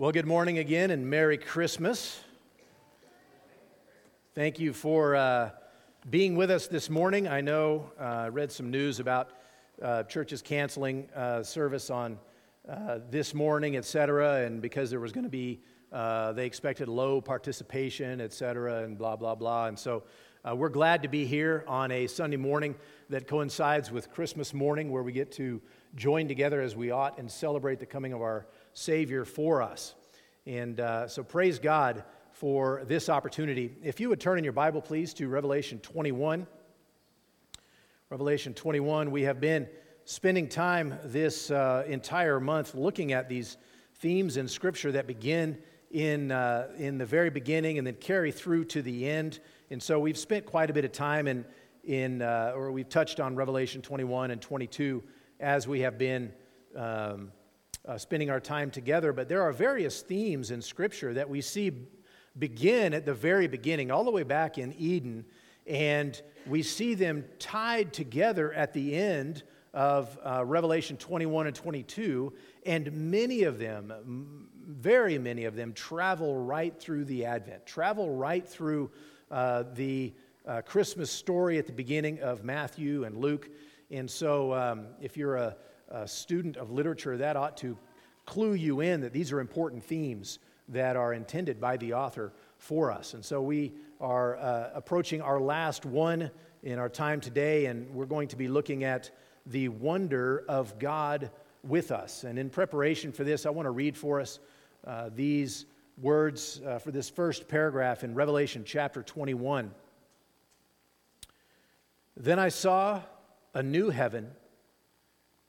Well, good morning again and Merry Christmas. Thank you for uh, being with us this morning. I know uh, I read some news about uh, churches canceling uh, service on uh, this morning, et cetera, and because there was going to be, uh, they expected low participation, et cetera, and blah, blah, blah. And so we're glad to be here on a Sunday morning that coincides with Christmas morning where we get to join together as we ought and celebrate the coming of our Savior for us. And uh, so praise God for this opportunity. If you would turn in your Bible, please, to Revelation 21. Revelation 21, we have been spending time this uh, entire month looking at these themes in Scripture that begin in, uh, in the very beginning and then carry through to the end. And so we've spent quite a bit of time in, in uh, or we've touched on Revelation 21 and 22 as we have been um, uh, spending our time together, but there are various themes in Scripture that we see begin at the very beginning, all the way back in Eden, and we see them tied together at the end of uh, Revelation 21 and 22, and many of them, very many of them, travel right through the Advent, travel right through uh, the uh, Christmas story at the beginning of Matthew and Luke. And so, um, if you're a a student of literature, that ought to clue you in that these are important themes that are intended by the author for us. And so we are uh, approaching our last one in our time today, and we're going to be looking at the wonder of God with us. And in preparation for this, I want to read for us uh, these words uh, for this first paragraph in Revelation chapter 21. Then I saw a new heaven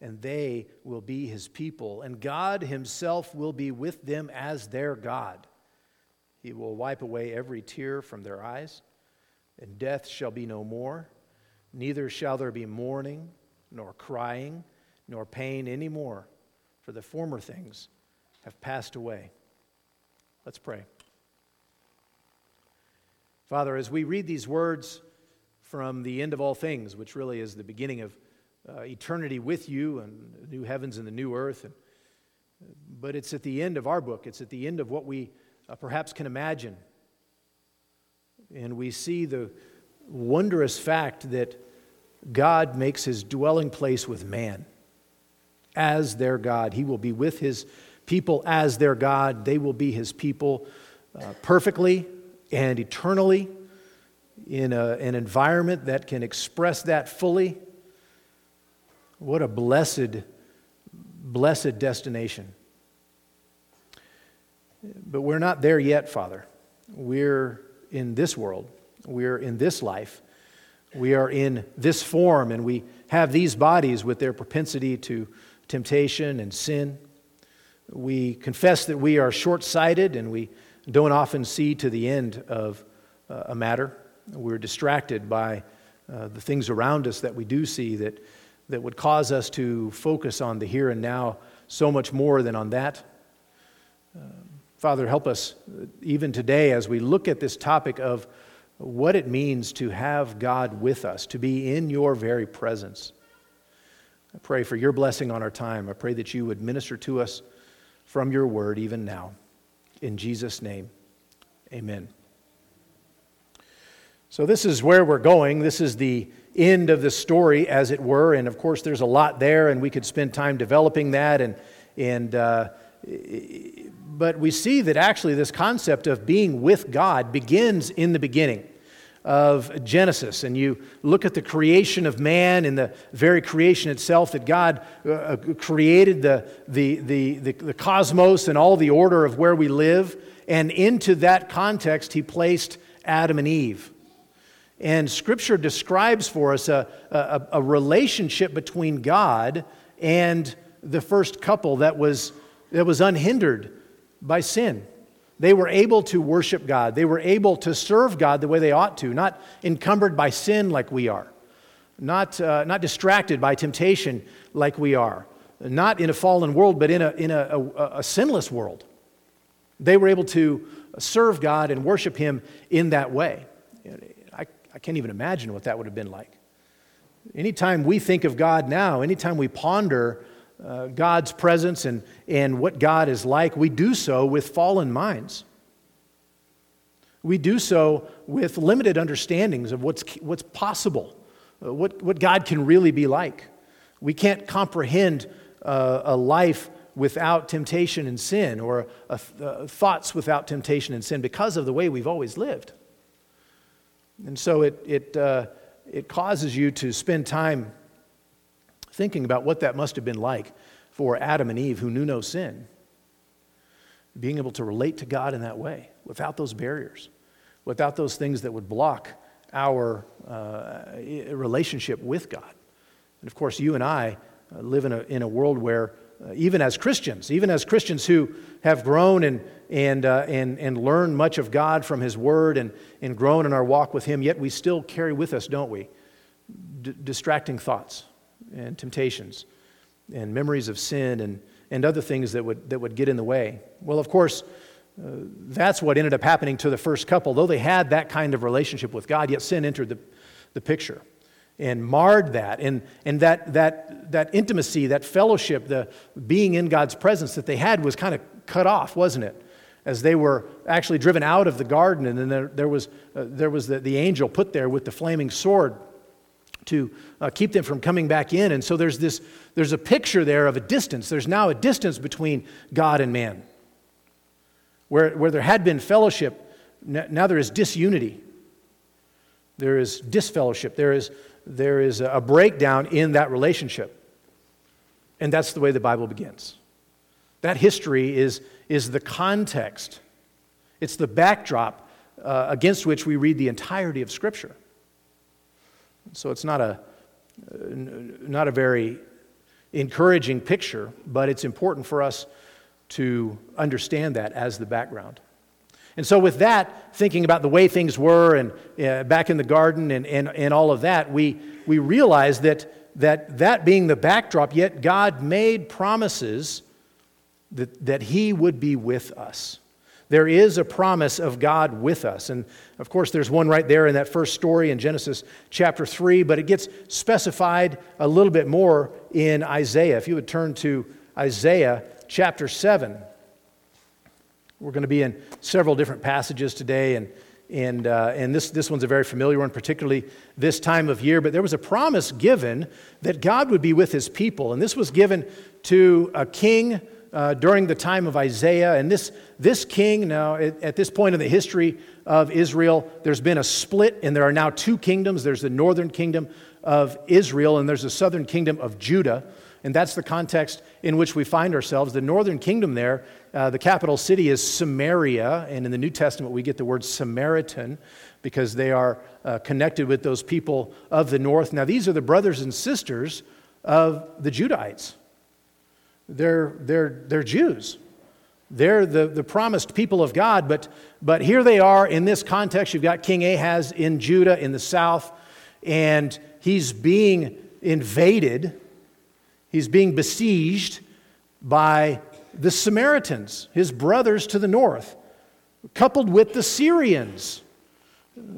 and they will be his people. And God himself will be with them as their God. He will wipe away every tear from their eyes, and death shall be no more. Neither shall there be mourning, nor crying, nor pain any more, for the former things have passed away. Let's pray. Father, as we read these words from the end of all things, which really is the beginning of uh, eternity with you and the new heavens and the new earth. And, but it's at the end of our book, it's at the end of what we uh, perhaps can imagine. And we see the wondrous fact that God makes his dwelling place with man as their God. He will be with his people as their God. They will be his people uh, perfectly and eternally in a, an environment that can express that fully. What a blessed, blessed destination. But we're not there yet, Father. We're in this world, we're in this life, we are in this form, and we have these bodies with their propensity to temptation and sin. We confess that we are short sighted and we don't often see to the end of uh, a matter. We're distracted by uh, the things around us that we do see that that would cause us to focus on the here and now so much more than on that. Uh, Father, help us uh, even today as we look at this topic of what it means to have God with us, to be in your very presence. I pray for your blessing on our time. I pray that you would minister to us from your word even now. In Jesus' name, amen. So, this is where we're going. This is the end of the story, as it were. And of course, there's a lot there, and we could spend time developing that. And, and, uh, but we see that actually this concept of being with God begins in the beginning of Genesis. And you look at the creation of man and the very creation itself, that God uh, uh created the, the, the, the, the cosmos and all the order of where we live. And into that context, He placed Adam and Eve. And Scripture describes for us a, a, a, relationship between God and the first couple that was, that was unhindered by sin. They were able to worship God. They were able to serve God the way they ought to, not encumbered by sin like we are, not, uh, not distracted by temptation like we are, not in a fallen world, but in, a, in a, a, a sinless world. They were able to serve God and worship Him in that way. I, can't even imagine what that would have been like. Anytime we think of God now, anytime we ponder uh, God's presence and, and what God is like, we do so with fallen minds. We do so with limited understandings of what's, what's possible, uh, what, what God can really be like. We can't comprehend uh, a life without temptation and sin or uh, thoughts without temptation and sin because of the way we've always lived. And so it, it, uh, it causes you to spend time thinking about what that must have been like for Adam and Eve who knew no sin. Being able to relate to God in that way without those barriers, without those things that would block our uh, relationship with God. And of course, you and I uh, live in a, in a world where, uh, even as Christians, even as Christians who have grown and, and, uh, and, and learned much of God from His Word and, and grown in our walk with Him, yet we still carry with us, don't we? D- distracting thoughts and temptations and memories of sin and, and other things that would, that would get in the way. Well, of course, uh, that's what ended up happening to the first couple. Though they had that kind of relationship with God, yet sin entered the, the picture and marred that. And, and that, that, that intimacy, that fellowship, the being in God's presence that they had was kind of cut off, wasn't it? As they were actually driven out of the garden, and then there, there was, uh, there was the, the angel put there with the flaming sword to uh, keep them from coming back in. And so there's this, there's a picture there of a distance. There's now a distance between God and man. Where, where there had been fellowship, now there is disunity. There is disfellowship. There is, there is a breakdown in that relationship. And that's the way the Bible begins. That history is, is the context, it's the backdrop uh, against which we read the entirety of Scripture. So it's not a, not a very encouraging picture, but it's important for us to understand that as the background. And so, with that, thinking about the way things were and uh, back in the garden and, and, and all of that, we, we realize that, that that being the backdrop, yet God made promises that, that He would be with us. There is a promise of God with us. And of course, there's one right there in that first story in Genesis chapter 3, but it gets specified a little bit more in Isaiah. If you would turn to Isaiah chapter 7, we're going to be in several different passages today, and, and, uh, and this, this one's a very familiar one, particularly this time of year. But there was a promise given that God would be with his people, and this was given to a king uh, during the time of Isaiah. And this, this king, now, at, at, this point in the history of Israel, there's been a split, and there are now two kingdoms there's the northern kingdom of Israel, and there's the southern kingdom of Judah. And that's the context in which we find ourselves. The northern kingdom there, uh, the capital city is Samaria, and in the New Testament we get the word Samaritan because they are uh, connected with those people of the north. Now, these are the brothers and sisters of the Judahites. They're, they're, they're Jews. They're the, the promised people of God, but, but here they are in this context. You've got King Ahaz in Judah in the south, and he's being invaded, he's being besieged by the Samaritans, his brothers to the north, coupled with the Syrians.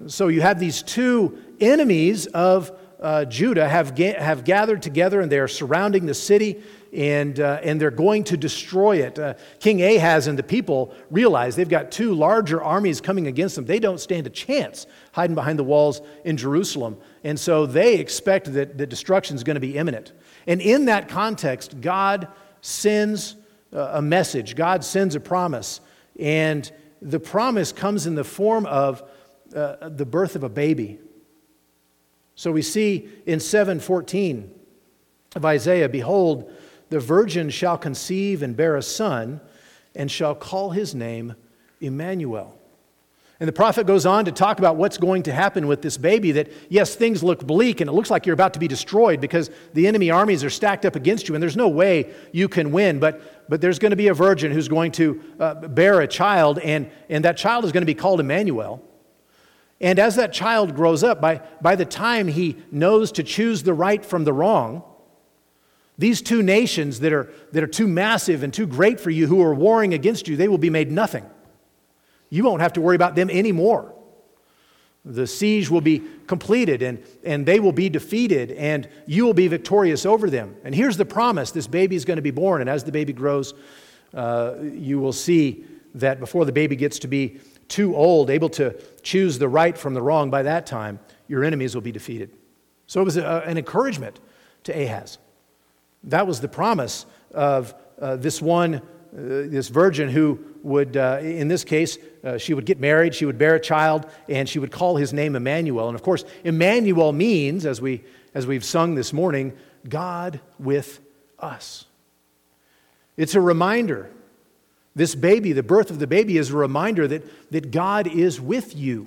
So you have these two enemies of uh, Judah have, ga- have gathered together and they are surrounding the city and, uh, and they're going to destroy it. Uh, King Ahaz and the people realize they've got two larger armies coming against them. They don't stand a chance hiding behind the walls in Jerusalem. And so they expect that the destruction is going to be imminent. And in that context, God sends uh, a message, God sends a promise. And the promise comes in the form of uh, the birth of a baby. So we see in 714 of Isaiah, behold, the virgin shall conceive and bear a son, and shall call his name Emmanuel. And the prophet goes on to talk about what's going to happen with this baby that, yes, things look bleak and it looks like you're about to be destroyed because the enemy armies are stacked up against you and there's no way you can win. But, but there's going to be a virgin who's going to uh, bear a child, and, and that child is going to be called Emmanuel. And as that child grows up, by, by the time he knows to choose the right from the wrong, these two nations that are, that are too massive and too great for you, who are warring against you, they will be made nothing. You won't have to worry about them anymore. The siege will be completed and, and they will be defeated, and you will be victorious over them. And here's the promise this baby is going to be born, and as the baby grows, uh, you will see that before the baby gets to be too old, able to choose the right from the wrong, by that time, your enemies will be defeated. So it was a, an encouragement to Ahaz. That was the promise of uh, this one, uh, this virgin who would, uh, in this case, uh, she would get married, she would bear a child, and she would call his name Emmanuel. And of course, Emmanuel means, as, we, as we've sung this morning, God with us. It's a reminder. This baby, the birth of the baby, is a reminder that, that God is with you.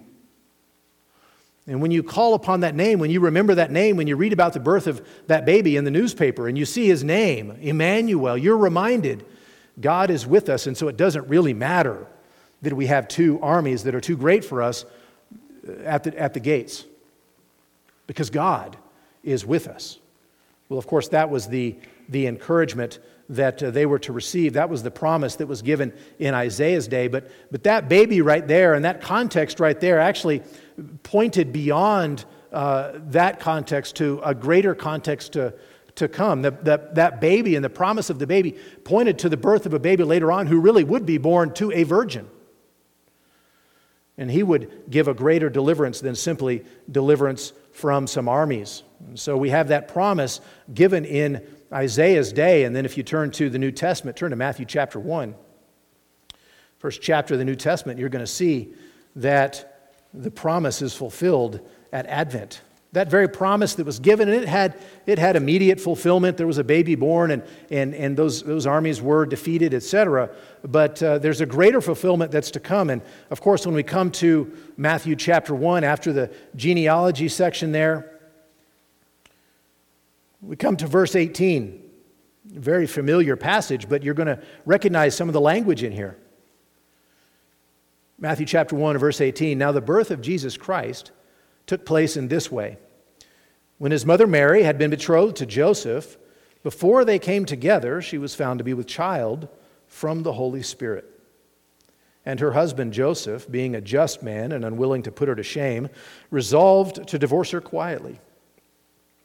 And when you call upon that name, when you remember that name, when you read about the birth of that baby in the newspaper and you see his name, Emmanuel, you're reminded God is with us, and so it doesn't really matter that we have two armies that are too great for us uh, at the, at the gates because God is with us. Well, of course, that was the, the encouragement that uh, they were to receive. That was the promise that was given in Isaiah's day. But, but that baby right there and that context right there actually pointed beyond uh, that context to a greater context to, to come. The, the, that baby and the promise of the baby pointed to the birth of a baby later on who really would be born to a virgin. And he would give a greater deliverance than simply deliverance from some armies. And so we have that promise given in Isaiah's day. And then if you turn to the New Testament, turn to Matthew chapter 1. First chapter of the New Testament, you're going to see that the promise is fulfilled at Advent that very promise that was given, and it had, it had immediate fulfillment. There was a baby born, and, and, and those, those armies were defeated, etc. But uh, there's a greater fulfillment that's to come. And of course, when we come to Matthew chapter 1, after the genealogy section there, we come to verse 18. Very familiar passage, but you're going to recognize some of the language in here. Matthew chapter 1, verse 18. Now, the birth of Jesus Christ took place in this way. When his mother Mary had been betrothed to Joseph, before they came together, she was found to be with child from the Holy Spirit. And her husband Joseph, being a just man and unwilling to put her to shame, resolved to divorce her quietly.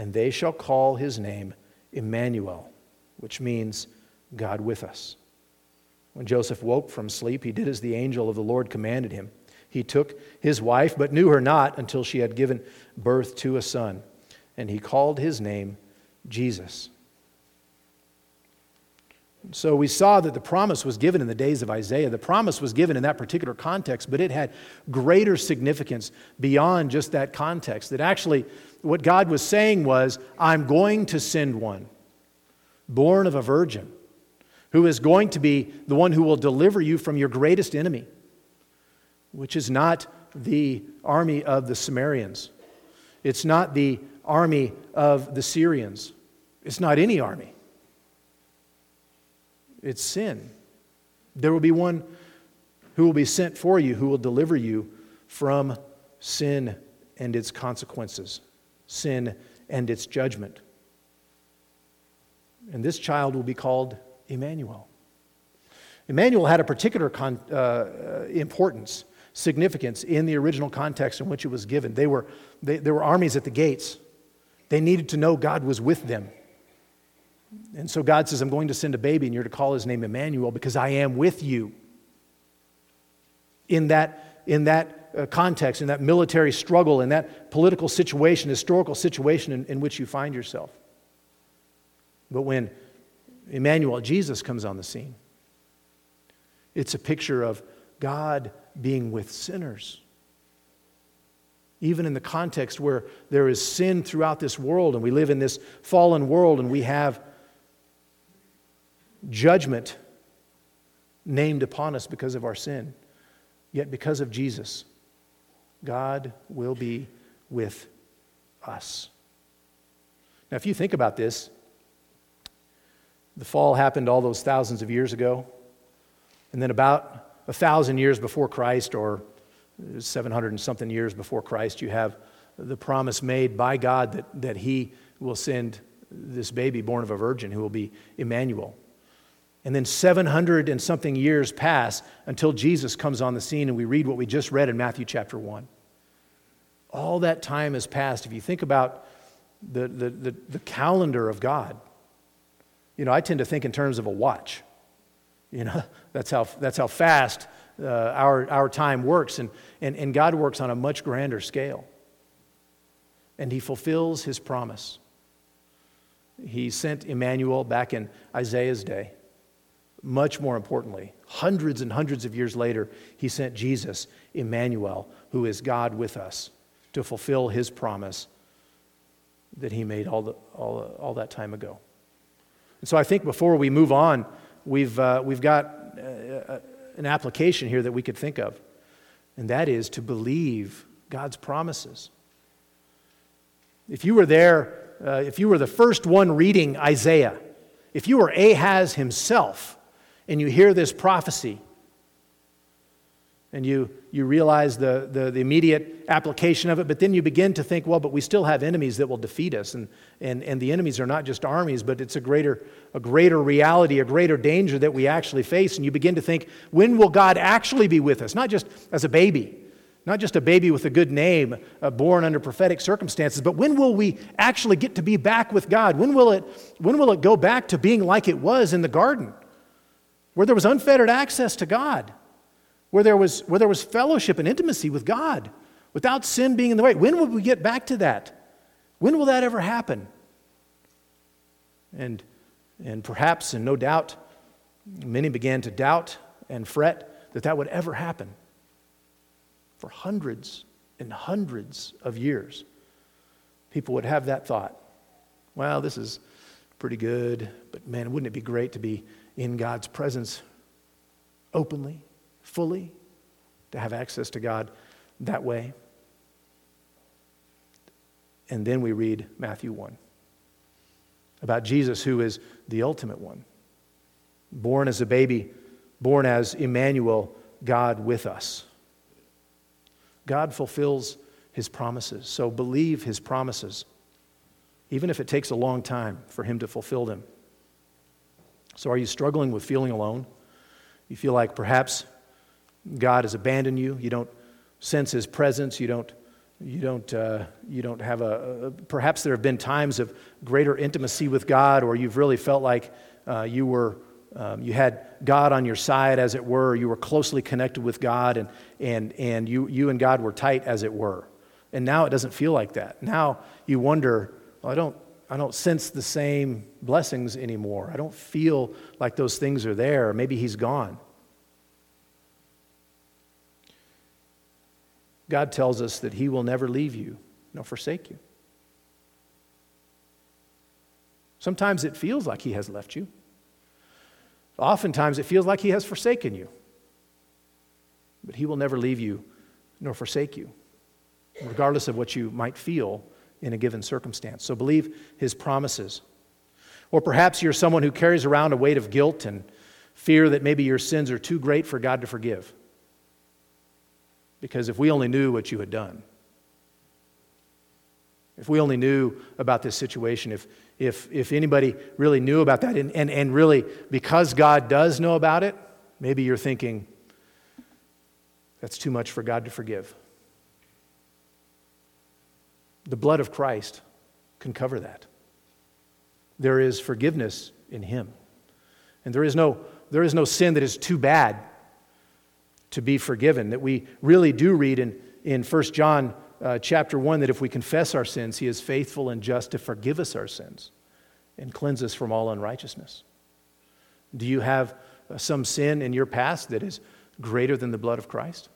and they shall call his name Emmanuel, which means God with us. When Joseph woke from sleep, he did as the angel of the Lord commanded him. He took his wife, but knew her not until she had given birth to a son, and he called his name Jesus. So we saw that the promise was given in the days of Isaiah. The promise was given in that particular context, but it had greater significance beyond just that context. That actually, what God was saying was, I'm going to send one, born of a virgin who is going to be the one who will deliver you from your greatest enemy, which is not the army of the Sumerians. It's not the army of the Syrians. It's not any army. It's sin. There will be one who will be sent for you who will deliver you from sin and its consequences, sin and its judgment. And this child will be called Emmanuel. Emmanuel had a particular con, uh, importance, significance in the original context in which it was given. They were, they, there were armies at the gates. They needed to know God was with them. And so God says, I'm going to send a baby, and you're to call his name Emmanuel because I am with you. In that in that uh, context, in that military struggle, in that political situation, historical situation in, in which you find yourself. But when Emmanuel, Jesus, comes on the scene, it's a picture of God being with sinners. Even in the context where there is sin throughout this world and we live in this fallen world and we have judgment named upon us because of our sin. Yet, because of Jesus, God will be with us. Now, if you think about this, the fall happened all those thousands of years ago. And then, about a thousand years before Christ, or 700 and something years before Christ, you have the promise made by God that, that He will send this baby born of a virgin who will be Emmanuel. And then 700 and something years pass until Jesus comes on the scene, and we read what we just read in Matthew chapter 1. All that time has passed. If you think about the, the, the, the calendar of God, you know, I tend to think in terms of a watch. You know, that's how, that's how fast uh, our, our time works. And, and, and God works on a much grander scale. And He fulfills His promise. He sent Emmanuel back in Isaiah's day. Much more importantly, hundreds and hundreds of years later, he sent Jesus, Emmanuel, who is God with us, to fulfill his promise that he made all, the, all, all that time ago. And so I think before we move on, we've, uh, we've got uh, uh, an application here that we could think of, and that is to believe God's promises. If you were there, uh, if you were the first one reading Isaiah, if you were Ahaz himself, and you hear this prophecy and you, you realize the, the, the, immediate application of it, but then you begin to think, well, but we still have enemies that will defeat us. And, and, and the enemies are not just armies, but it's a greater, a greater reality, a greater danger that we actually face. And you begin to think, when will God actually be with us? Not just as a baby, not just a baby with a good name, uh, born under prophetic circumstances, but when will we actually get to be back with God? When will, it, when will it go back to being like it was in the garden? Where there was unfettered access to God, where there was, where there was fellowship and intimacy with God without sin being in the way. When will we get back to that? When will that ever happen? And, and perhaps, and no doubt, many began to doubt and fret that that would ever happen. For hundreds and hundreds of years, people would have that thought well, this is pretty good, but man, wouldn't it be great to be in God's presence openly, fully, to have access to God that way. And then we read Matthew 1 about Jesus, who is the ultimate one, born as a baby, born as Emmanuel, God with us. God fulfills his promises, so believe his promises, even if it takes a long time for him to fulfill them. So, are you struggling with feeling alone? You feel like perhaps God has abandoned you. You don't sense His presence. You don't. You don't, uh, you don't have a, a, perhaps there have been times of greater intimacy with God, or you've really felt like uh, you were, um, you had God on your side, as it were. You were closely connected with God, and, and, and you, you and God were tight, as it were. And now it doesn't feel like that. Now you wonder, well, I don't, I don't sense the same blessings anymore. I don't feel like those things are there. Maybe he's gone. God tells us that he will never leave you nor forsake you. Sometimes it feels like he has left you. Oftentimes it feels like he has forsaken you. But he will never leave you nor forsake you, regardless of what you might feel in a given circumstance. So believe his promises. Or perhaps you're someone who carries around a weight of guilt and fear that maybe your sins are too great for God to forgive. Because if we only knew what you had done, if we only knew about this situation, if, if, if anybody really knew about that, and, and, and really because God does know about it, maybe you're thinking, that's too much for God to forgive. The blood of Christ can cover that. There is forgiveness in Him. And there is no, there is no sin that is too bad to be forgiven. That we really do read in, in 1 John uh, chapter 1 that if we confess our sins, he is faithful and just to forgive us our sins and cleanse us from all unrighteousness. Do you have uh, some sin in your past that is greater than the blood of Christ?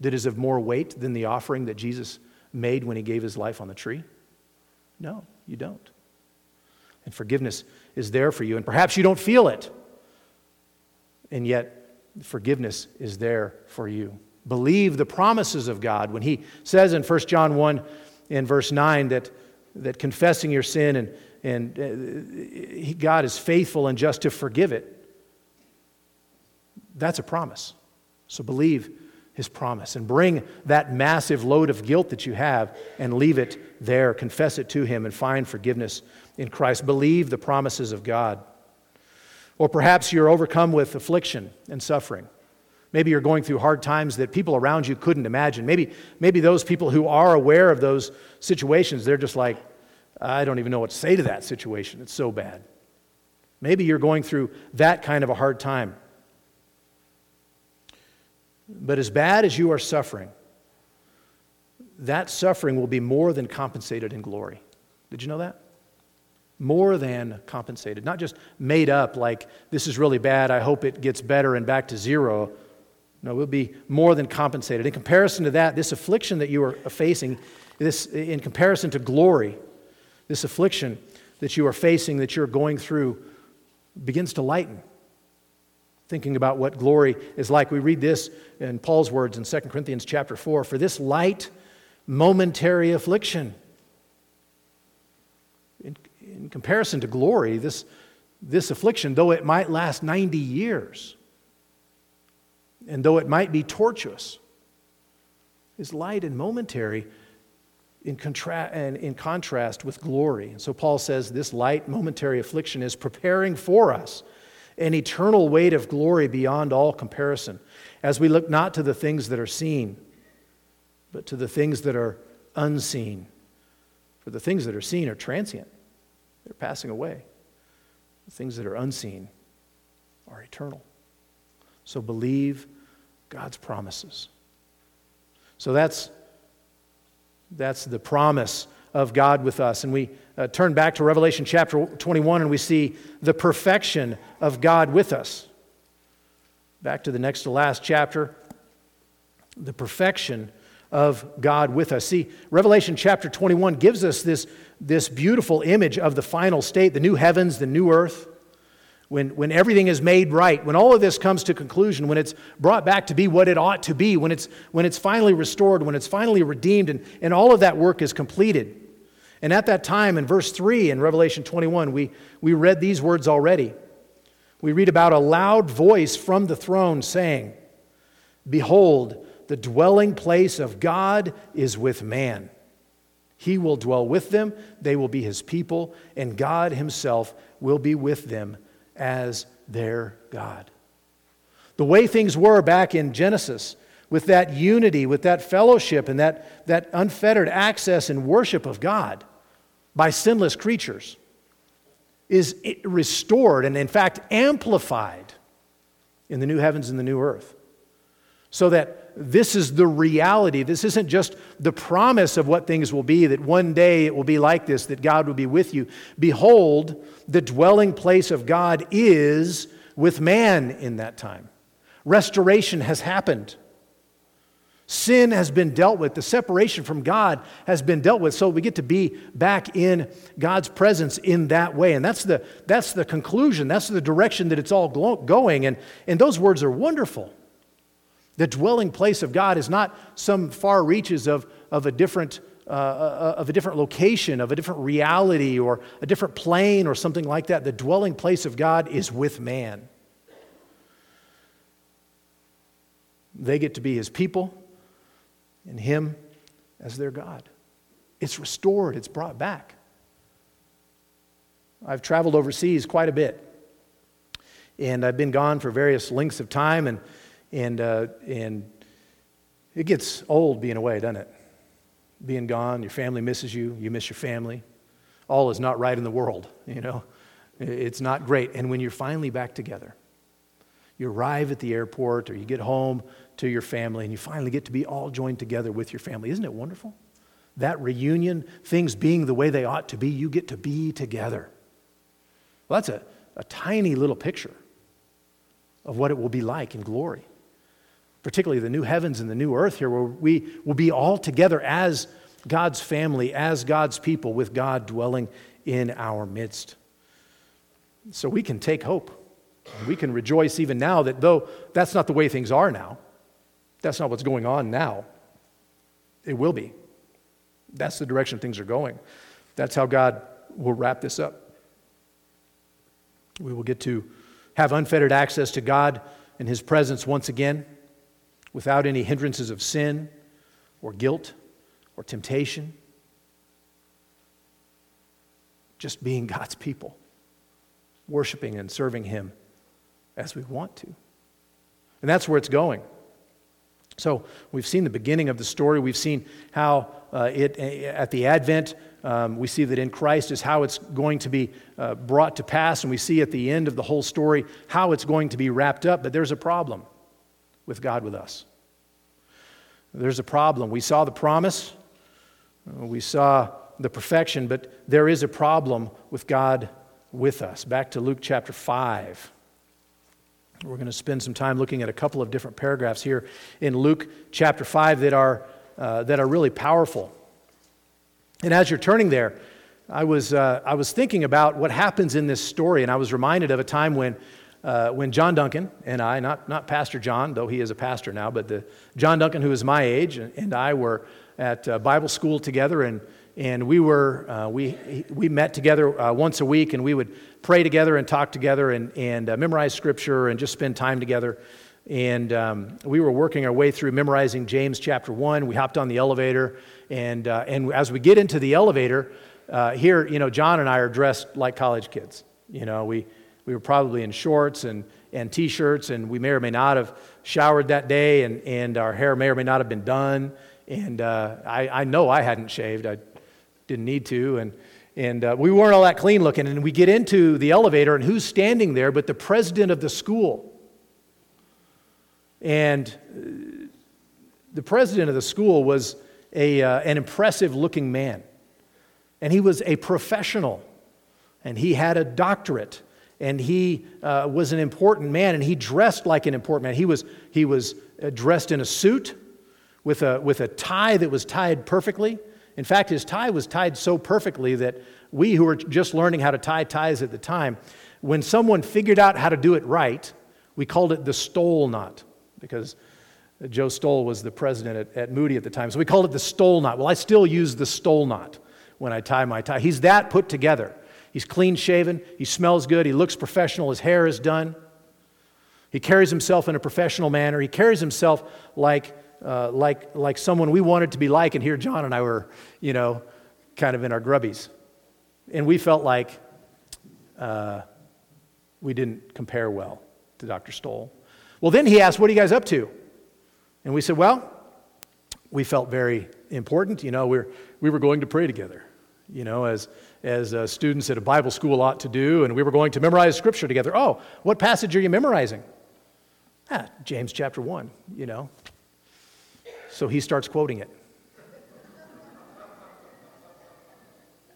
That is of more weight than the offering that Jesus made when he gave his life on the tree? No, you don't. And forgiveness is there for you, and perhaps you don't feel it. And yet, forgiveness is there for you. Believe the promises of God. When he says in 1 John 1 in verse 9 that, that confessing your sin and, and uh, God is faithful and just to forgive it, that's a promise. So believe his promise and bring that massive load of guilt that you have and leave it there. Confess it to him and find forgiveness in Christ. Believe the promises of God. Or perhaps you're overcome with affliction and suffering. Maybe you're going through hard times that people around you couldn't imagine. Maybe, maybe those people who are aware of those situations, they're just like, I don't even know what to say to that situation. It's so bad. Maybe you're going through that kind of a hard time. But as bad as you are suffering, that suffering will be more than compensated in glory. Did you know that? More than compensated. Not just made up like, this is really bad, I hope it gets better and back to zero. No, it will be more than compensated. In comparison to that, this affliction that you are facing, this, in comparison to glory, this affliction that you are facing, that you're going through, begins to lighten thinking about what glory is like. We read this in Paul's words in 2 Corinthians chapter 4 For this light, momentary affliction. In, in comparison to glory, this, this affliction, though it might last 90 years, and though it might be tortuous, is light and momentary in, contra- and in contrast with glory. And so Paul says this light, momentary affliction is preparing for us an eternal weight of glory beyond all comparison, as we look not to the things that are seen, but to the things that are unseen. For the things that are seen are transient, they're passing away. The things that are unseen are eternal. So believe God's promises. So that's, that's the promise of God with us. And we uh, turn back to Revelation chapter 21 and we see the perfection of God with us. Back to the next to last chapter, the perfection of God with us. See, Revelation chapter 21 gives us this, this beautiful image of the final state, the new heavens, the new earth when, when everything is made right, when all of this comes to conclusion, when it's brought back to be what it ought to be, when it's, when it's finally restored, when it's finally redeemed, and, and all of that work is completed. And at that time, in verse 3 in Revelation 21, we, we read these words already. We read about a loud voice from the throne saying, Behold, the dwelling place of God is with man. He will dwell with them, they will be his people, and God himself will be with them as their God. The way things were back in Genesis, with that unity, with that fellowship, and that, that unfettered access and worship of God by sinless creatures, is restored and, in fact, amplified in the new heavens and the new earth. So that this is the reality. This isn't just the promise of what things will be, that one day it will be like this, that God will be with you. Behold, the dwelling place of God is with man in that time. Restoration has happened. Sin has been dealt with. The separation from God has been dealt with. So we get to be back in God's presence in that way. And that's the, that's the conclusion. That's the direction that it's all going. And, and those words are wonderful. The dwelling place of God is not some far reaches of, of, a different, uh, uh, of a different location, of a different reality, or a different plane, or something like that. The dwelling place of God is with man. They get to be his people and him as their God. It's restored, it's brought back. I've traveled overseas quite a bit, and I've been gone for various lengths of time, and and, uh, and it gets old being away, doesn't it? Being gone, your family misses you, you miss your family. All is not right in the world, you know? It's not great. And when you're finally back together, you arrive at the airport or you get home to your family and you finally get to be all joined together with your family. Isn't it wonderful? That reunion, things being the way they ought to be, you get to be together. Well, that's a, a tiny little picture of what it will be like in glory. Particularly the new heavens and the new earth here, where we will be all together as God's family, as God's people, with God dwelling in our midst. So we can take hope. We can rejoice even now that though that's not the way things are now, that's not what's going on now, it will be. That's the direction things are going. That's how God will wrap this up. We will get to have unfettered access to God and His presence once again without any hindrances of sin or guilt or temptation. Just being God's people, worshiping and serving Him as we want to. And that's where it's going. So we've seen the beginning of the story. We've seen how uh, it, at the Advent, um, we see that in Christ is how it's going to be uh, brought to pass. And we see at the end of the whole story how it's going to be wrapped up. But there's a problem with God with us. There's a problem. We saw the promise, we saw the perfection, but there is a problem with God with us. Back to Luke chapter 5. We're going to spend some time looking at a couple of different paragraphs here in Luke chapter 5 that are, uh, that are really powerful. And as you're turning there, I was, uh, I was thinking about what happens in this story, and I was reminded of a time when, uh, when John Duncan and I, not, not Pastor John, though he is a pastor now, but the John Duncan, who is my age, and, and I were at uh, Bible school together, and, and we, were, uh, we, we met together uh, once a week, and we would pray together and talk together and, and uh, memorize scripture and just spend time together. And um, we were working our way through memorizing James chapter 1. We hopped on the elevator. And, uh, and as we get into the elevator, uh, here, you know, John and I are dressed like college kids. You know, we, we were probably in shorts and, and t shirts, and we may or may not have showered that day, and, and our hair may or may not have been done. And uh, I, I know I hadn't shaved, I didn't need to. And, and uh, we weren't all that clean looking. And we get into the elevator, and who's standing there but the president of the school? And uh, the president of the school was a, uh, an impressive looking man. And he was a professional. And he had a doctorate. And he uh, was an important man. And he dressed like an important man. He was, he was uh, dressed in a suit with a, with a tie that was tied perfectly. In fact, his tie was tied so perfectly that we who were just learning how to tie ties at the time, when someone figured out how to do it right, we called it the Stowell knot because Joe Stowell was the president at, at, Moody at the time. So we called it the Stowell knot. Well, I still use the Stowell knot when I tie my tie. He's that put together. He's clean shaven, he smells good, he looks professional, his hair is done. He carries himself in a professional manner. He carries himself like uh, like, like someone we wanted to be like. And here, John and I were, you know, kind of in our grubbies. And we felt like uh, we didn't compare well to Dr. Stowell. Well, then he asked, What are you guys up to? And we said, Well, we felt very important. You know, we're, we were going to pray together, you know, as, as uh, students at a Bible school ought to do, and we were going to memorize scripture together. Oh, what passage are you memorizing? Ah, James chapter 1, you know. So he starts quoting it.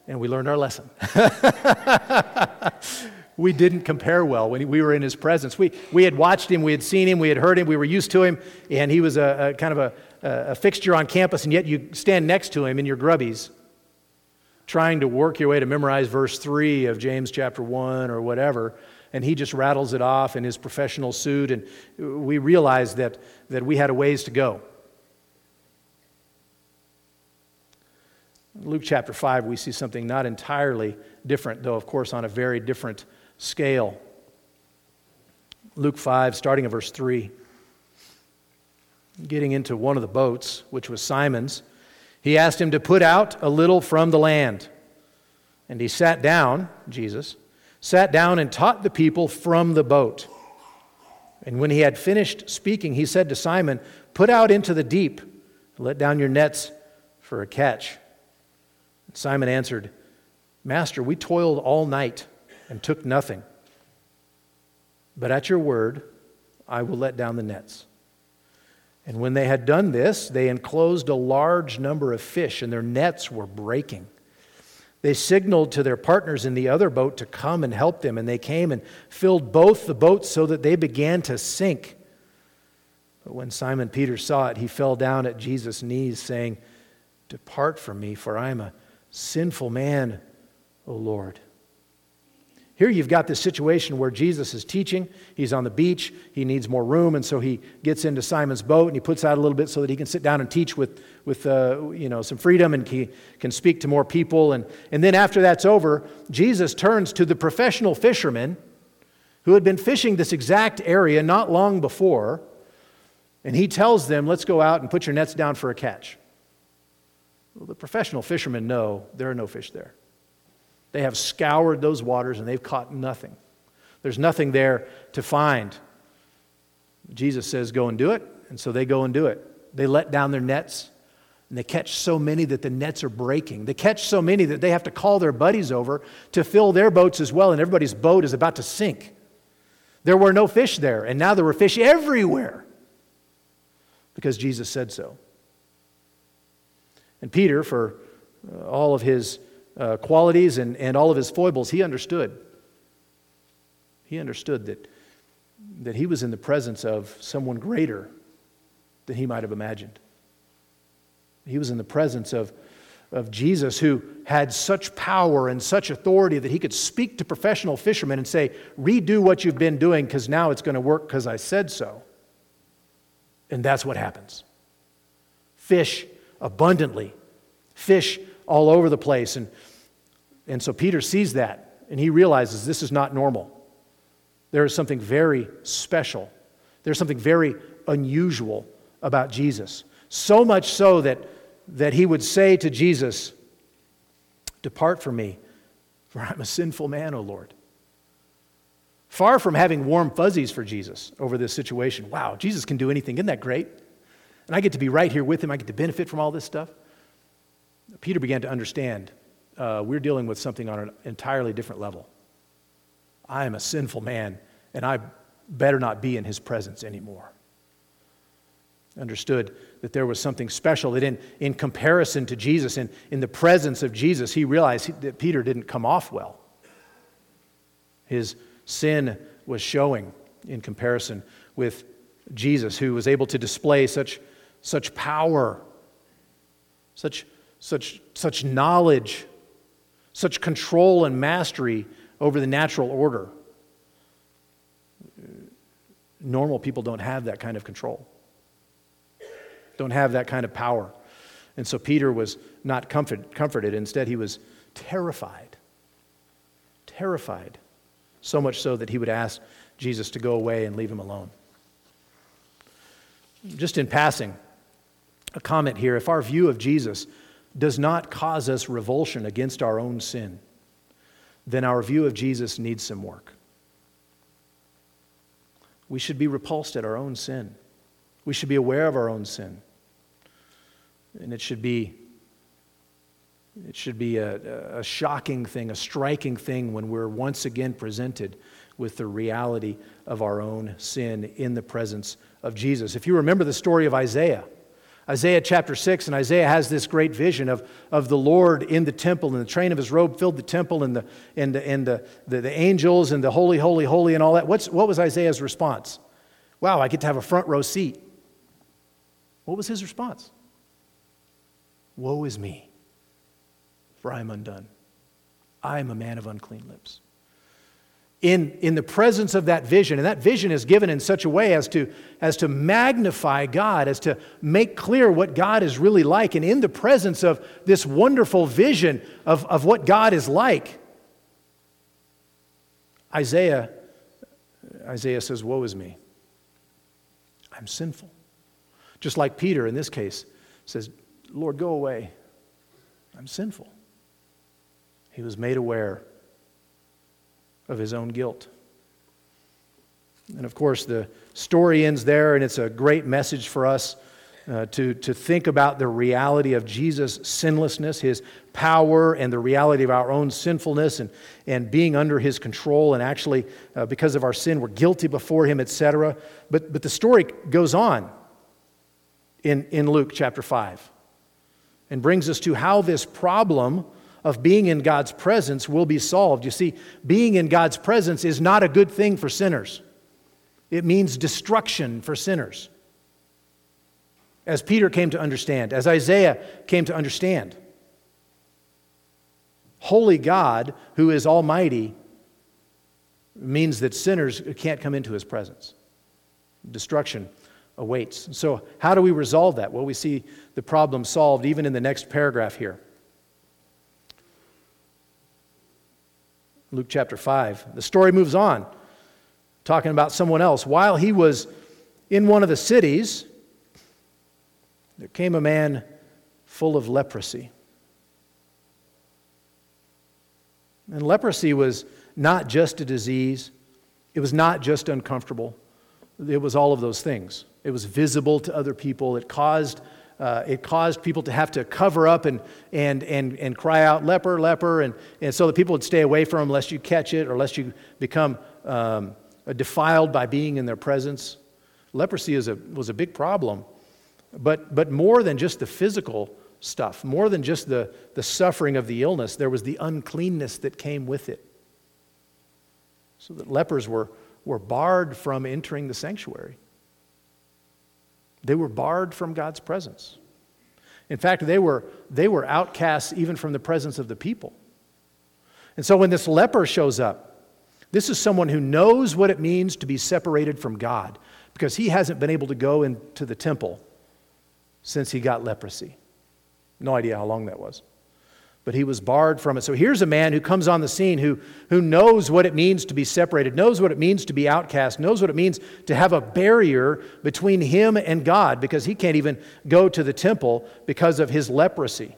And we learned our lesson. we didn't compare well when we were in his presence. We, we had watched him, we had seen him, we had heard him, we were used to him, and he was a, a kind of a, a fixture on campus, and yet you stand next to him in your grubbies, trying to work your way to memorize verse 3 of James chapter 1 or whatever, and he just rattles it off in his professional suit, and we realized that, that we had a ways to go. Luke chapter 5, we see something not entirely different, though, of course, on a very different scale. Luke 5, starting at verse 3. Getting into one of the boats, which was Simon's, he asked him to put out a little from the land. And he sat down, Jesus, sat down and taught the people from the boat. And when he had finished speaking, he said to Simon, Put out into the deep, let down your nets for a catch. Simon answered, Master, we toiled all night and took nothing. But at your word, I will let down the nets. And when they had done this, they enclosed a large number of fish, and their nets were breaking. They signaled to their partners in the other boat to come and help them, and they came and filled both the boats so that they began to sink. But when Simon Peter saw it, he fell down at Jesus' knees, saying, Depart from me, for I am a sinful man, O Lord. Here you've got this situation where Jesus is teaching. He's on the beach. He needs more room, and so he gets into Simon's boat and he puts out a little bit so that he can sit down and teach with, with uh, you know, some freedom and he can speak to more people. And, and then after that's over, Jesus turns to the professional fishermen who had been fishing this exact area not long before, and he tells them, Let's go out and put your nets down for a catch. Well, the professional fishermen know there are no fish there. They have scoured those waters and they've caught nothing. There's nothing there to find. Jesus says, Go and do it. And so they go and do it. They let down their nets and they catch so many that the nets are breaking. They catch so many that they have to call their buddies over to fill their boats as well, and everybody's boat is about to sink. There were no fish there, and now there were fish everywhere because Jesus said so. And Peter, for uh, all of his uh, qualities and, and all of his foibles, he understood. He understood that, that he was in the presence of someone greater than he might have imagined. He was in the presence of, of Jesus, who had such power and such authority that he could speak to professional fishermen and say, Redo what you've been doing because now it's going to work because I said so. And that's what happens. Fish abundantly, fish all over the place. And, and so Peter sees that and he realizes this is not normal. There is something very special, there's something very unusual about Jesus. So much so that, that he would say to Jesus, Depart from me, for I'm a sinful man, O Lord. Far from having warm fuzzies for Jesus over this situation. Wow, Jesus can do anything. Isn't that great? And I get to be right here with him. I get to benefit from all this stuff. Peter began to understand uh, we're dealing with something on an entirely different level. I am a sinful man, and I better not be in his presence anymore. Understood that there was something special, that in, in comparison to Jesus, in, in the presence of Jesus, he realized that Peter didn't come off well. His sin was showing in comparison with Jesus, who was able to display such, such power, such such, such knowledge, such control and mastery over the natural order. Normal people don't have that kind of control, don't have that kind of power. And so Peter was not comfort, comforted. Instead, he was terrified. Terrified. So much so that he would ask Jesus to go away and leave him alone. Just in passing, a comment here if our view of Jesus does not cause us revulsion against our own sin, then our view of Jesus needs some work. We should be repulsed at our own sin. We should be aware of our own sin. And it should be, it should be a, a shocking thing, a striking thing when we're once again presented with the reality of our own sin in the presence of Jesus. If you remember the story of Isaiah, Isaiah chapter 6, and Isaiah has this great vision of, of the Lord in the temple, and the train of his robe filled the temple, and the, and the, and the, the, the angels, and the holy, holy, holy, and all that. What's, what was Isaiah's response? Wow, I get to have a front row seat. What was his response? Woe is me, for I am undone. I am a man of unclean lips in, in the presence of that vision. And that vision is given in such a way as to, as to magnify God, as to make clear what God is really like. And in the presence of this wonderful vision of, of what God is like, Isaiah, Isaiah says, Woe is me. I'm sinful. Just like Peter in this case says, Lord, go away. I'm sinful. He was made aware of his own guilt. And of course, the story ends there, and it's a great message for us uh, to, to think about the reality of Jesus' sinlessness, his power, and the reality of our own sinfulness and, and being under his control. And actually, uh, because of our sin, we're guilty before him, etc. But, but the story goes on in, in Luke chapter 5 and brings us to how this problem of being in God's presence will be solved. You see, being in God's presence is not a good thing for sinners, it means destruction for sinners as Peter came to understand, as Isaiah came to understand. Holy God, who is almighty, means that sinners can't come into his presence. Destruction awaits. So, how do we resolve that? Well, we see the problem solved even in the next paragraph here. Luke chapter 5. The story moves on, talking about someone else. While he was in one of the cities, there came a man full of leprosy. And leprosy was not just a disease, it was not just uncomfortable, it was all of those things. It was visible to other people, it caused. Uh, it caused people to have to cover up and, and, and, and cry out, leper, leper, and, and so that people would stay away from them lest you catch it or lest you become um, defiled by being in their presence. Leprosy is a, was a big problem. But, but more than just the physical stuff, more than just the, the suffering of the illness, there was the uncleanness that came with it. So that lepers were, were barred from entering the sanctuary. They were barred from God's presence. In fact, they were, they were outcasts even from the presence of the people. And so when this leper shows up, this is someone who knows what it means to be separated from God because he hasn't been able to go into the temple since he got leprosy. No idea how long that was. But he was barred from it. So here's a man who comes on the scene who, who knows what it means to be separated, knows what it means to be outcast, knows what it means to have a barrier between him and God because he can't even go to the temple because of his leprosy.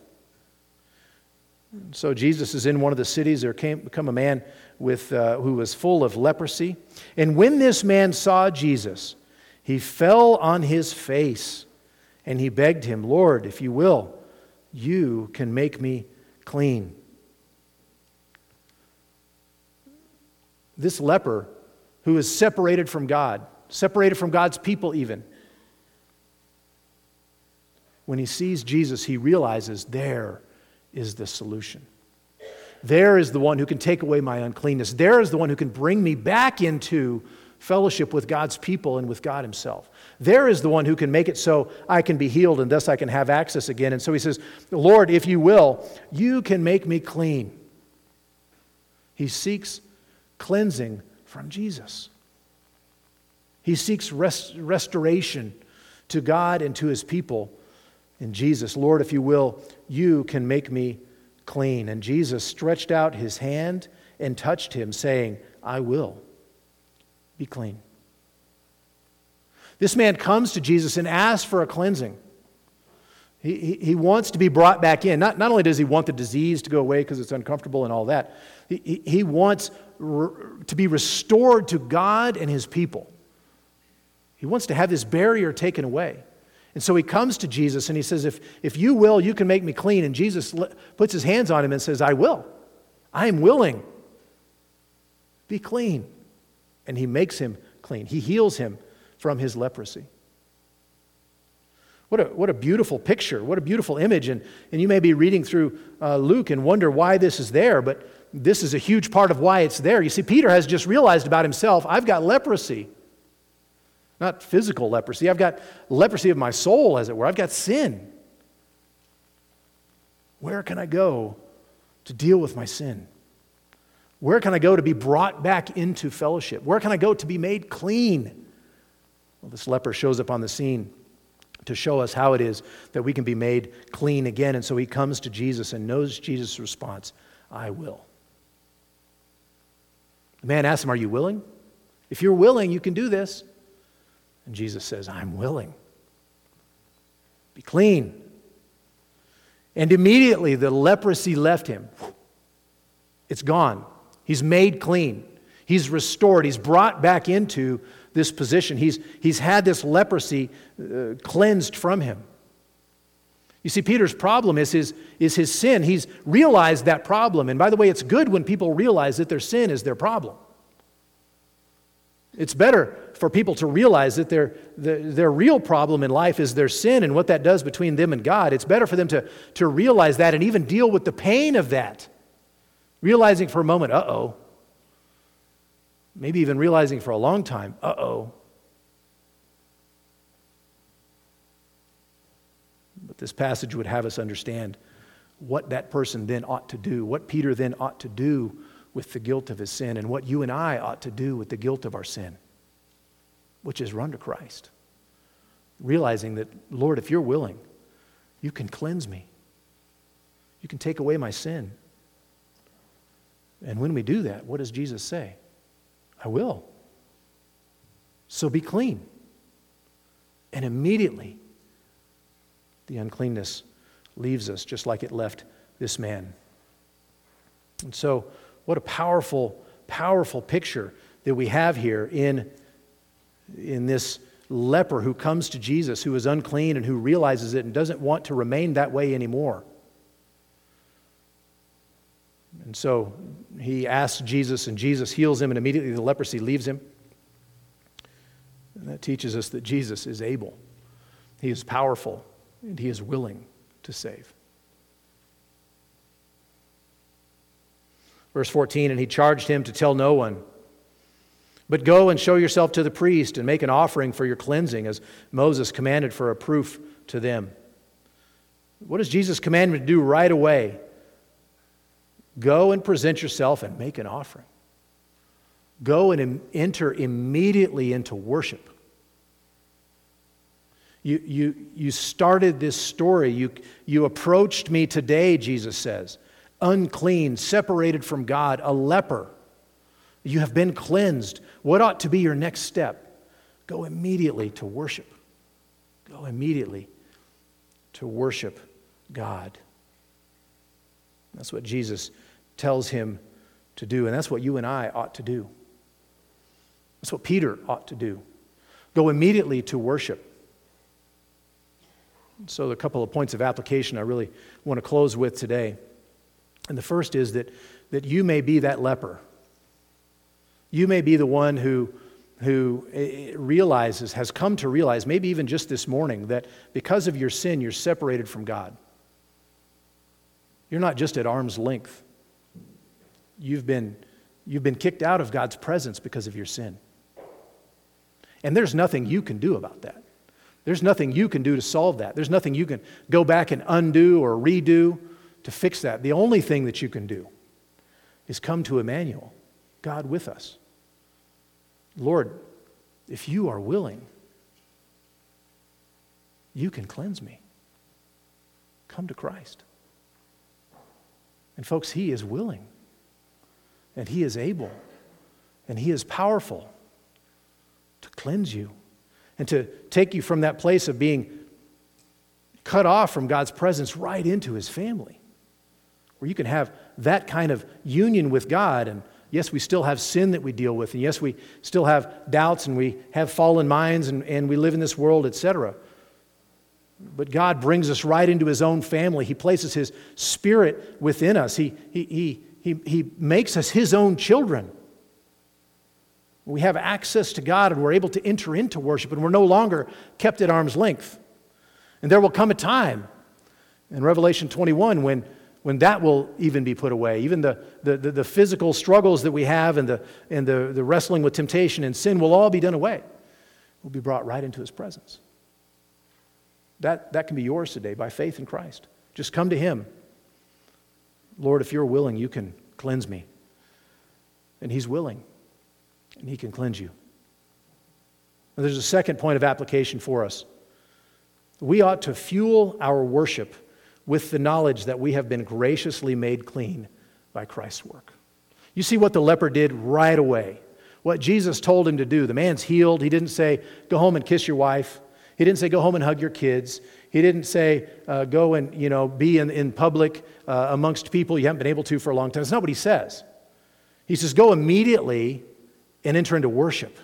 So Jesus is in one of the cities. There came come a man with, uh, who was full of leprosy. And when this man saw Jesus, he fell on his face and he begged him, Lord, if you will, you can make me clean. This leper, who is separated from God, separated from God's people, even, when he sees Jesus, he realizes there is the solution. There is the one who can take away my uncleanness. There is the one who can bring me back into fellowship with God's people and with God Himself. There is the one who can make it so I can be healed and thus I can have access again. And so he says, Lord, if you will, you can make me clean. He seeks cleansing from Jesus. He seeks rest, restoration to God and to his people in Jesus. Lord, if you will, you can make me clean. And Jesus stretched out his hand and touched him, saying, I will be clean. This man comes to Jesus and asks for a cleansing. He, he, he wants to be brought back in. Not, not only does he want the disease to go away because it's uncomfortable and all that, he, he, wants to be restored to God and his people. He wants to have this barrier taken away. And so he comes to Jesus and he says, If, if you will, you can make me clean. And Jesus puts his hands on him and says, I will. I am willing. Be clean. And he makes him clean. He heals him from his leprosy. What a, what a beautiful picture. What a beautiful image. And, and you may be reading through uh, Luke and wonder why this is there, but this is a huge part of why it's there. You see, Peter has just realized about himself I've got leprosy. Not physical leprosy, I've got leprosy of my soul, as it were. I've got sin. Where can I go to deal with my sin? Where can I go to be brought back into fellowship? Where can I go to be made clean? Well, this leper shows up on the scene to show us how it is that we can be made clean again. And so he comes to Jesus and knows Jesus' response I will. The man asks him, Are you willing? If you're willing, you can do this. And Jesus says, I'm willing. Be clean. And immediately the leprosy left him. It's gone. He's made clean. He's restored, he's brought back into this position. He's, he's had this leprosy uh, cleansed from him. You see, Peter's problem is his, is his sin. He's realized that problem. And by the way, it's good when people realize that their sin is their problem. It's better for people to realize that their, their, their, real problem in life is their sin and what that does between them and God. It's better for them to, to realize that and even deal with the pain of that. Realizing for a moment, uh oh. Maybe even realizing for a long time, uh oh. But this passage would have us understand what that person then ought to do, what Peter then ought to do with the guilt of his sin, and what you and I ought to do with the guilt of our sin, which is run to Christ. Realizing that, Lord, if you're willing, you can cleanse me, you can take away my sin. And when we do that, what does Jesus say? I will. So be clean. And immediately, the uncleanness leaves us just like it left this man. And so, what a powerful, powerful picture that we have here in, in this leper who comes to Jesus, who is unclean and who realizes it and doesn't want to remain that way anymore. And so he asks Jesus, and Jesus heals him, and immediately the leprosy leaves him. And that teaches us that Jesus is able, he is powerful, and he is willing to save. Verse 14, and he charged him to tell no one. But go and show yourself to the priest and make an offering for your cleansing, as Moses commanded for a proof to them. What does Jesus command him to do right away? Go and present yourself and make an offering. Go and enter immediately into worship. You, you, you started this story. You, you approached me today, Jesus says, unclean, separated from God, a leper. You have been cleansed. What ought to be your next step? Go immediately to worship. Go immediately to worship God. That's what Jesus tells him to do. And that's what you and I ought to do. That's what Peter ought to do. Go immediately to worship. So, a couple of points of application I really want to close with today. And the first is that, that you may be that leper. You may be the one who, who eh, realizes, has come to realize, maybe even just this morning, that because of your sin, you're separated from God. You're not just at arm's length you've been, you've been kicked out of God's presence because of your sin. And there's nothing you can do about that. There's nothing you can do to solve that. There's nothing you can go back and undo or redo to fix that. The only thing that you can do is come to Emmanuel, God with us. Lord, if you are willing, you can cleanse me. Come to Christ. And folks, He is willing. And He is able and He is powerful to cleanse you and to take you from that place of being cut off from God's presence right into His family, where you can have that kind of union with God. And yes, we still have sin that we deal with, and yes, we still have doubts, and we have fallen minds, and, and we live in this world, etc. But God brings us right into His own family. He places His Spirit within us. He, he, he he, he makes us His own children. We have access to God and we're able to enter into worship, and we're no longer kept at arm's length. And there will come a time in Revelation 21 when, when that will even be put away. Even the, the, the, the physical struggles that we have and, the, and the, the wrestling with temptation and sin will all be done away. We'll be brought right into His presence. That, that can be yours today by faith in Christ. Just come to Him Lord, if you're willing, you can cleanse me. And He's willing, and He can cleanse you. And there's a second point of application for us. We ought to fuel our worship with the knowledge that we have been graciously made clean by Christ's work. You see what the leper did right away. What Jesus told him to do. The man's healed. He didn't say, Go home and kiss your wife. He didn't say, Go home and hug your kids. He didn't say, uh, Go and you know, be in, in public uh, amongst people you haven't been able to for a long time. That's not what he says. He says, Go immediately and enter into worship.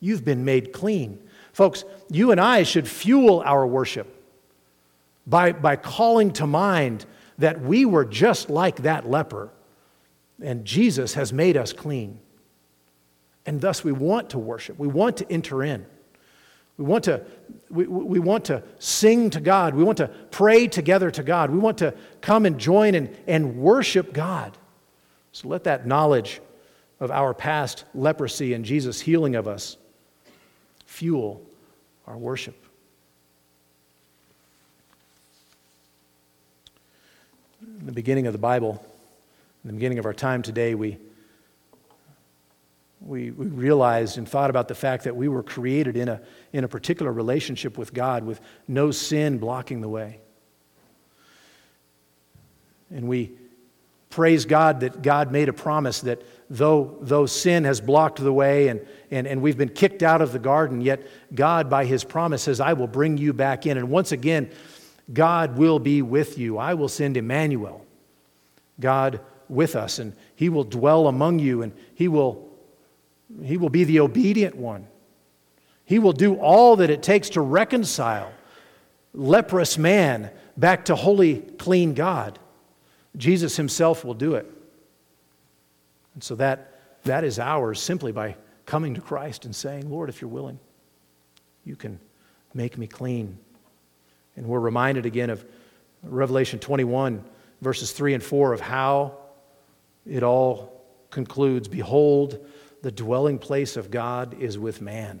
You've been made clean. Folks, you and I should fuel our worship by, by calling to mind that we were just like that leper, and Jesus has made us clean. And thus we want to worship, we want to enter in. We want to, we, we want to sing to God. We want to pray together to God. We want to come and join and, and worship God. So let that knowledge of our past leprosy and Jesus' healing of us fuel our worship. In the beginning of the Bible, in the beginning of our time today, we, we, we realized and thought about the fact that we were created in a, in a particular relationship with God with no sin blocking the way. And we praise God that God made a promise that though, though sin has blocked the way and, and, and we've been kicked out of the garden, yet God, by his promise, says, I will bring you back in. And once again, God will be with you. I will send Emmanuel, God with us, and he will dwell among you, and he will, he will be the obedient one. He will do all that it takes to reconcile leprous man back to holy, clean God. Jesus himself will do it. And so that, that is ours simply by coming to Christ and saying, Lord, if you're willing, you can make me clean. And we're reminded again of Revelation 21, verses 3 and 4, of how it all concludes Behold, the dwelling place of God is with man.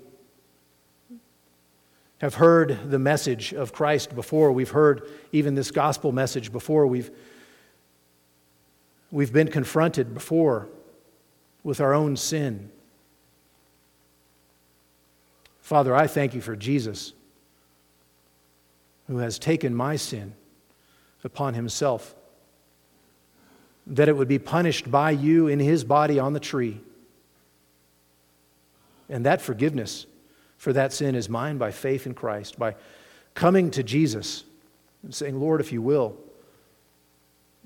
have heard the message of Christ before. We've heard even this gospel message before. We've, we've been confronted before with our own sin. Father, I thank you for Jesus who has taken my sin upon himself, that it would be punished by you in his body on the tree. And that forgiveness for that sin is mine by faith in Christ, by coming to Jesus and saying, Lord, if you will,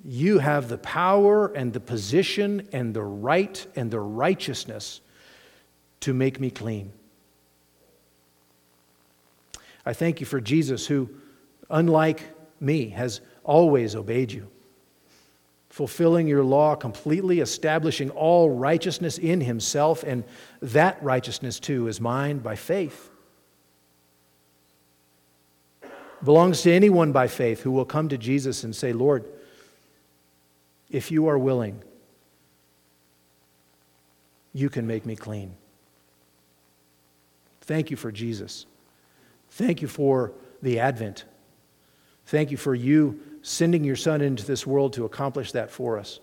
you have the power and the position and the right and the righteousness to make me clean. I thank you for Jesus who unlike me, has always obeyed you, fulfilling your law completely, establishing all righteousness in himself, and that righteousness too is mine by faith. Belongs to anyone by faith who will come to Jesus and say, Lord, if you are willing, you can make me clean. Thank you for Jesus. Thank you for the Advent. Thank you for you sending your Son into this world to accomplish that for us.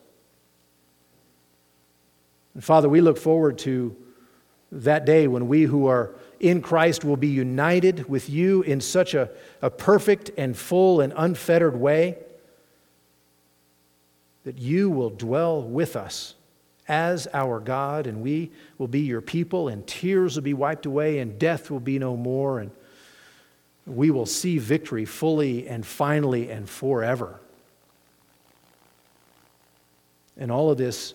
And Father, we look forward to that day when we who are in Christ will be united with you in such a, a perfect and full and unfettered way that you will dwell with us as our God, and we will be your people, and tears will be wiped away, and death will be no more, and we will see victory fully and finally and forever. And all of this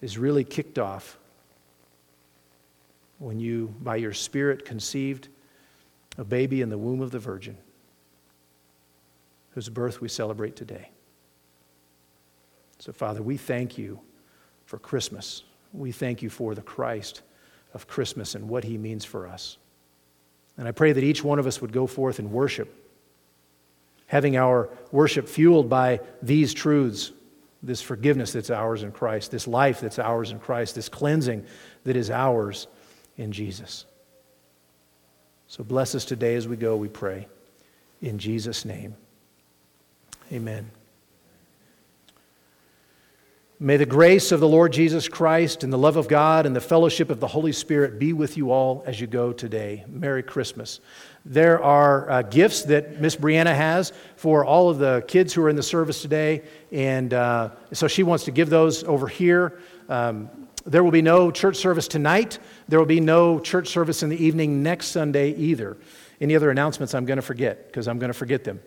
is really kicked off when you, by your Spirit, conceived a baby in the womb of the Virgin, whose birth we celebrate today. So, Father, we thank you for Christmas. We thank you for the Christ of Christmas and what he means for us. And I pray that each one of us would go forth and worship, having our worship fueled by these truths this forgiveness that's ours in Christ, this life that's ours in Christ, this cleansing that is ours in Jesus. So bless us today as we go, we pray. In Jesus' name, amen. May the grace of the Lord Jesus Christ and the love of God and the fellowship of the Holy Spirit be with you all as you go today. Merry Christmas. There are uh, gifts that Miss Brianna has for all of the kids who are in the service today, and uh, so she wants to give those over here. Um, there will be no church service tonight. There will be no church service in the evening next Sunday either. Any other announcements I'm going to forget because I'm going to forget them.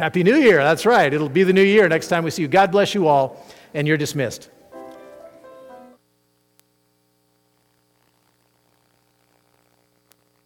Happy New Year. That's right. It'll be the new year next time we see you. God bless you all, and you're dismissed.